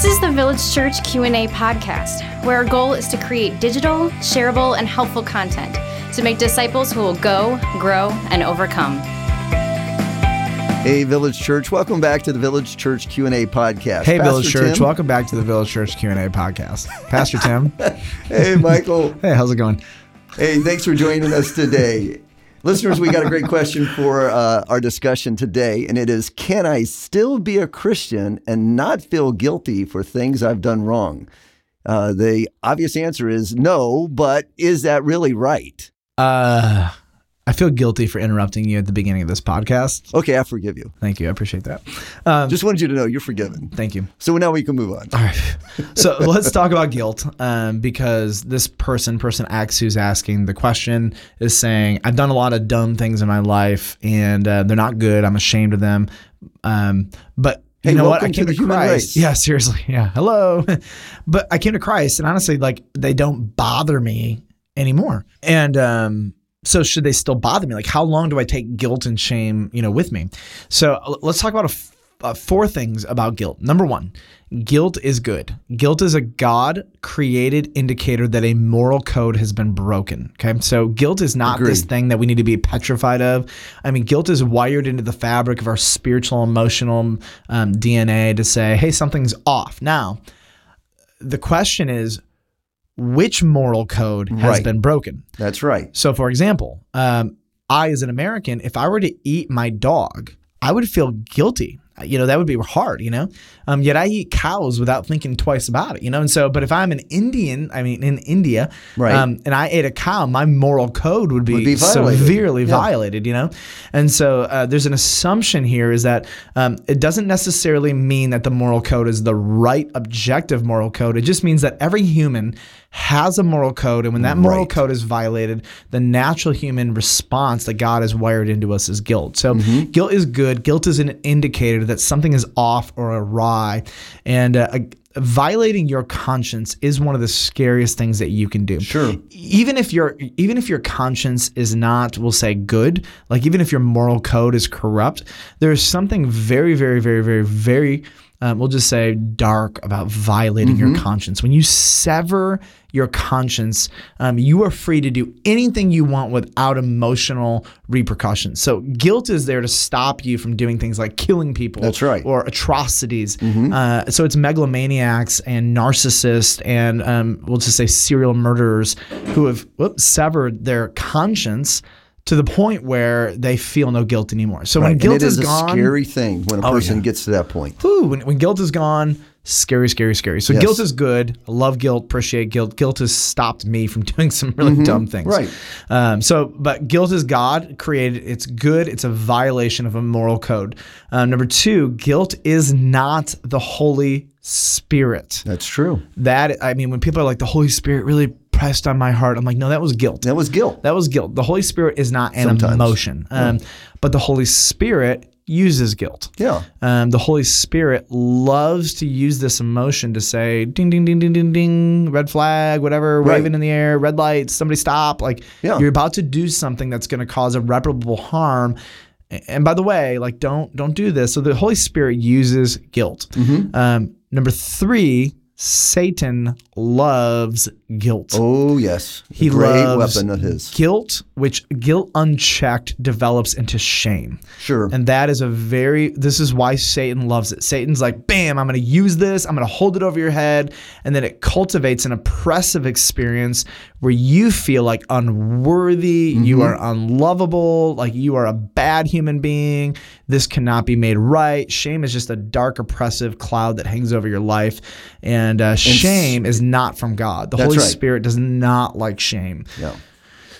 This is the Village Church Q&A podcast, where our goal is to create digital, shareable, and helpful content to make disciples who will go, grow, and overcome. Hey, Village Church! Welcome back to the Village Church Q and A podcast. Hey, Pastor Village Church! Tim. Welcome back to the Village Church Q and A podcast. Pastor Tim. Hey, Michael. hey, how's it going? hey, thanks for joining us today. Listeners, we got a great question for uh, our discussion today, and it is Can I still be a Christian and not feel guilty for things I've done wrong? Uh, the obvious answer is no, but is that really right? Uh, I feel guilty for interrupting you at the beginning of this podcast. Okay, I forgive you. Thank you. I appreciate that. Um, Just wanted you to know you're forgiven. thank you. So now we can move on. All right. So let's talk about guilt um, because this person, person X who's asking the question, is saying, I've done a lot of dumb things in my life and uh, they're not good. I'm ashamed of them. Um, but you know what? I to came the to, Christ. race. Yeah, seriously. Yeah. Hello. but I came to Christ and honestly, like, they don't bother me anymore. And, um, so should they still bother me? Like, how long do I take guilt and shame, you know, with me? So let's talk about a f- uh, four things about guilt. Number one, guilt is good. Guilt is a God created indicator that a moral code has been broken. Okay. So guilt is not this thing that we need to be petrified of. I mean, guilt is wired into the fabric of our spiritual, emotional um, DNA to say, hey, something's off. Now, the question is, which moral code has Right. been broken? That's right. So, for example, um, I, as an American, if I were to eat my dog, I would feel guilty. You know, that would be hard, you know? Um, yet I eat cows without thinking twice about it, you know? And so, but if I'm an Indian, I mean, in India, Right. um, and I ate a cow, my moral code would be, Would be violated. severely Yeah. violated, you know? And so uh, there's an assumption here is that um, it doesn't necessarily mean that the moral code is the right objective moral code. It just means that every human has a moral code. And when that moral Right. code is violated, the natural human response that God has wired into us is guilt. So Mm-hmm. guilt is good. Guilt is an indicator that something is off or awry. And uh, violating your conscience is one of the scariest things that you can do Sure. even if your even if your conscience is not we'll say good like even if your moral code is corrupt there is something very very very very very um, we'll just say dark about violating your conscience when you sever your conscience um, you are free to do anything you want without emotional repercussions so guilt is there to stop you from doing things like killing people That's right. or atrocities. Uh, so it's megalomaniacs and narcissists and um, we'll just say serial murderers who have whoops, severed their conscience to the point where they feel no guilt anymore. So when Right. guilt and it is, is a gone, Oh, scary thing when a person yeah. gets to that point. whew, when, when guilt is gone, scary, scary, scary. So Yes. guilt is good. I love guilt, appreciate guilt. Guilt has stopped me from doing some really dumb things. Right. Um, so, but guilt is God created. It's good. It's a violation of a moral code. Uh, number two, guilt is not the Holy Spirit. That's true. That I mean, when people are like, the Holy Spirit really pressed on my heart, I'm like, no, that was guilt. That was guilt. That was guilt. The Holy Spirit is not an Sometimes. emotion, um, but the Holy Spirit uses guilt. Yeah. Um, the Holy Spirit loves to use this emotion to say, ding, ding, ding, ding, ding, ding, red flag, whatever, Right. waving in the air, red lights, somebody stop. Like, Yeah. you're about to do something that's going to cause irreparable harm. And by the way, like, don't don't do this. So the Holy Spirit uses guilt. Mm-hmm. Um, number three, Satan loves guilt. Oh yes. A He great loves weapon of his. Guilt, which guilt unchecked develops into shame. Sure. And that is a very, this is why Satan loves it. Satan's like, bam, I'm going to use this. I'm going to hold it over your head. And then it cultivates an oppressive experience where you feel like unworthy, you are unlovable, like you are a bad human being. This cannot be made right. Shame is just a dark, oppressive cloud that hangs over your life. And uh, shame is not from God. The Holy right. Spirit does not like shame. yeah.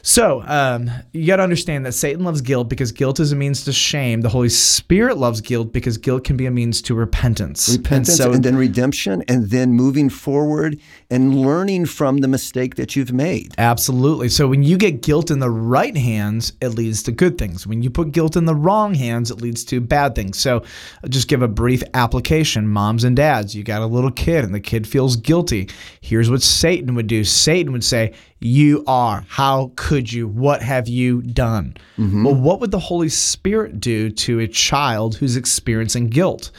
So um, you got to understand that Satan loves guilt because guilt is a means to shame. The Holy Spirit loves guilt because guilt can be a means to repentance. Repentance And and, then redemption and then moving forward and learning from the mistake that you've made. Absolutely. So when you get guilt in the right hands, it leads to good things. When you put guilt in the wrong hands, it leads to bad things. So just give a brief application. Moms and dads, you got a little kid and the kid feels guilty. Here's what Satan would do Satan would say, You are. How could you? What have you done? Well, what would the Holy Spirit do to a child who's experiencing guilt?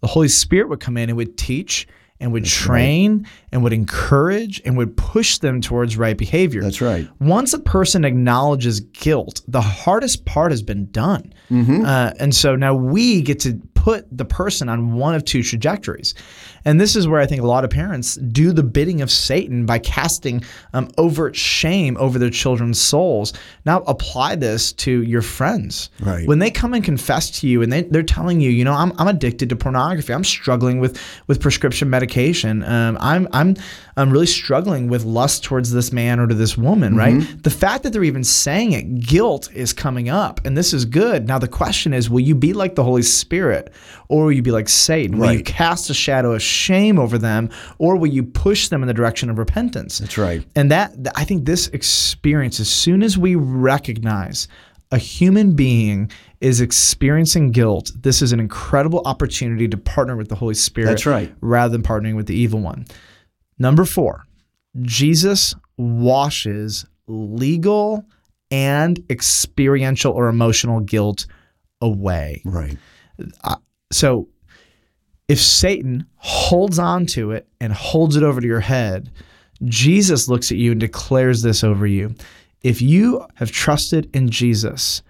The Holy Spirit would come in and would teach and would train and would encourage and would push them towards right behavior. That's right. Once a person acknowledges guilt, the hardest part has been done. Uh, and so now we get to put the person on one of two trajectories. And this is where I think a lot of parents do the bidding of Satan by casting um, overt shame over their children's souls. Now apply this to your friends. Right. When they come and confess to you and they, they're telling you, you know, I'm, I'm addicted to pornography. I'm struggling with, with prescription medication. Um, I'm, I'm, I'm really struggling with lust towards this man or to this woman, right? The fact that they're even saying it, guilt is coming up. And this is good. Now, the question is will you be like the Holy Spirit or will you be like Satan? Will you cast a shadow of shame over them or will you push them in the direction of repentance? That's right. And that I think this experience, as soon as we recognize a human being is experiencing guilt, this is an incredible opportunity to partner with the Holy Spirit That's right. rather than partnering with the evil one. Number four, Jesus washes legal and experiential or emotional guilt away. Right. Uh, so if Satan holds on to it and holds it over to your head, Jesus looks at you and declares this over you. If you have trusted in Jesus,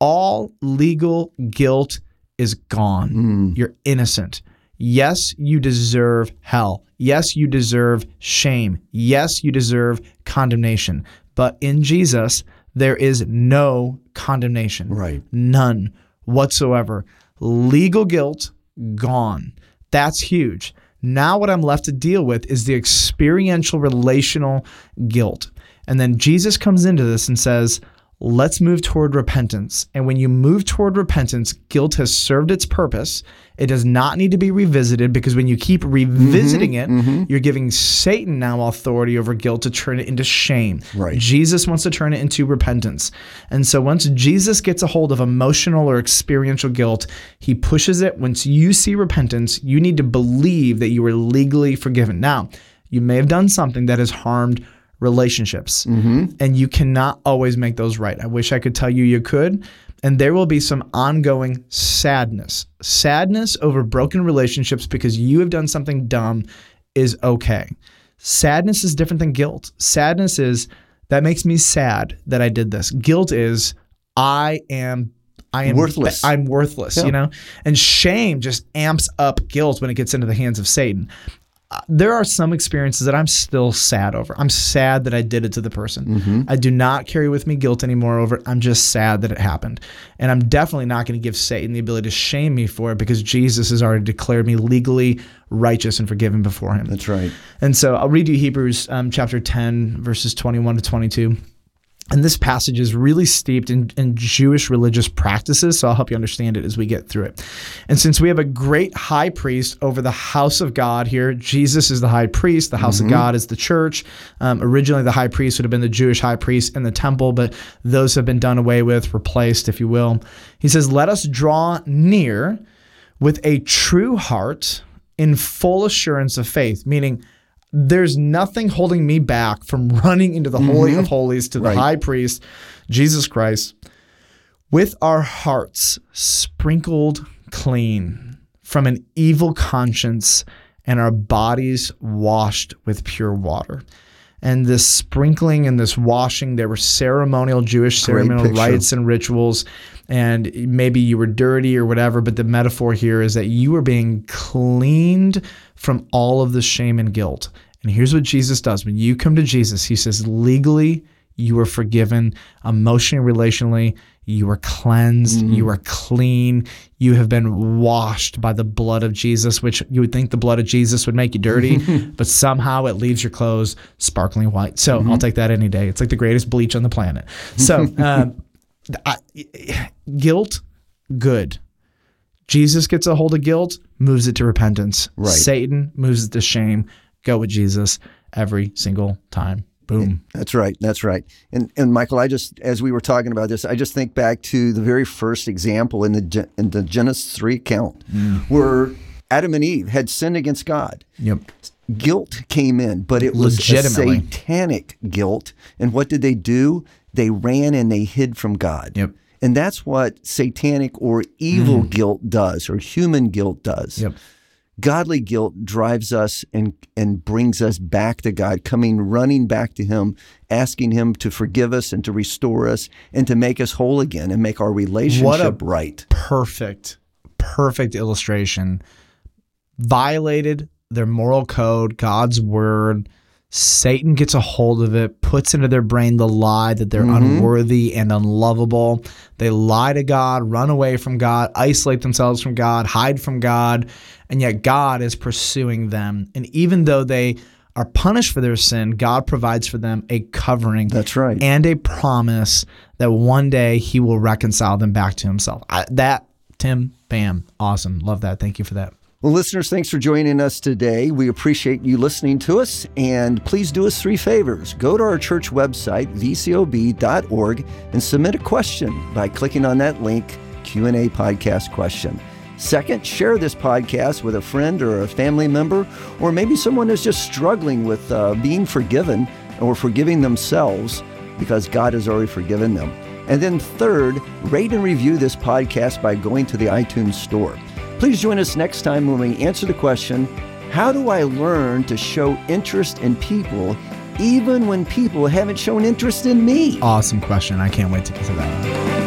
all legal guilt is gone. Hmm. You're innocent. Yes, you deserve hell. Yes, you deserve shame. Yes, you deserve condemnation. But in Jesus, there is no condemnation. Right. None whatsoever. Legal guilt gone. That's huge. Now, what I'm left to deal with is the experiential relational guilt. And then Jesus comes into this and says, Let's move toward repentance. And when you move toward repentance, guilt has served its purpose. It does not need to be revisited because when you keep revisiting mm-hmm. it, mm-hmm. you're giving Satan now authority over guilt to turn it into shame. Right. Jesus wants to turn it into repentance. And so once Jesus gets a hold of emotional or experiential guilt, he pushes it. Once you see repentance, you need to believe that you are legally forgiven. Now, you may have done something that has harmed relationships, mm-hmm. and you cannot always make those right. I wish I could tell you you could. And there will be some ongoing sadness. Sadness over broken relationships because you have done something dumb is okay. Sadness is different than guilt. Sadness is that makes me sad that I did this. Guilt is I am I am Worthless. I'm worthless, you know? And shame just amps up guilt when it gets into the hands of Satan. Uh, there are some experiences that I'm still sad over. I'm sad that I did it to the person. I do not carry with me guilt anymore over it. I'm just sad that it happened. And I'm definitely not going to give Satan the ability to shame me for it because Jesus has already declared me legally righteous and forgiven before him. That's right. And so I'll read you Hebrews um, chapter 10, verses 21 to 22. And this passage is really steeped in, in Jewish religious practices, so I'll help you understand it as we get through it. And since we have a great high priest over the house of God here, Jesus is the high priest, the house of God is the church. Um, originally, the high priest would have been the Jewish high priest in the temple, but those have been done away with, replaced, if you will. He says, Let us draw near with a true heart in full assurance of faith, meaning there's nothing holding me back from running into the Holy mm-hmm. of Holies to the Right. high priest, Jesus Christ, with our hearts sprinkled clean from an evil conscience and our bodies washed with pure water. And this sprinkling and this washing, there were ceremonial Jewish ceremonial rites and rituals. And maybe you were dirty or whatever, but the metaphor here is that you were being cleaned from all of the shame and guilt. And here's what Jesus does when you come to Jesus, he says, legally, you are forgiven, emotionally, relationally, you are cleansed, you are clean, you have been washed by the blood of Jesus, which you would think the blood of Jesus would make you dirty, but somehow it leaves your clothes sparkling white. So I'll take that any day. It's like the greatest bleach on the planet. So, um, I, guilt, good. Jesus gets a hold of guilt, moves it to repentance. Right. Satan moves it to shame. Go with Jesus every single time. Boom. That's right. That's right. And and Michael, I just as we were talking about this, I just think back to the very first example in the in the Genesis three account, mm. where Adam and Eve had sinned against God. Yep. Guilt came in, but it was satanic guilt. And what did they do? They ran and they hid from God. Yep. And that's what satanic or evil mm. guilt does, or human guilt does. Yep. Godly guilt drives us and, and brings us back to God, coming running back to Him, asking Him to forgive us and to restore us and to make us whole again and make our relationship right. Perfect, perfect illustration. Violated their moral code, God's word. Satan gets a hold of it, puts into their brain the lie that they're mm-hmm. unworthy and unlovable. They lie to God, run away from God, isolate themselves from God, hide from God, and yet God is pursuing them. And even though they are punished for their sin, God provides for them a covering That's right. and a promise that one day he will reconcile them back to himself. I, that, Tim, bam, awesome. Love that. Thank you for that. Well, listeners, thanks for joining us today. We appreciate you listening to us, and please do us three favors. Go to our church website, vcob.org, and submit a question by clicking on that link, Q&A podcast question. Second, share this podcast with a friend or a family member, or maybe someone who's just struggling with uh, being forgiven or forgiving themselves because God has already forgiven them. And then third, rate and review this podcast by going to the iTunes store. Please join us next time when we answer the question How do I learn to show interest in people even when people haven't shown interest in me? Awesome question. I can't wait to get to that one.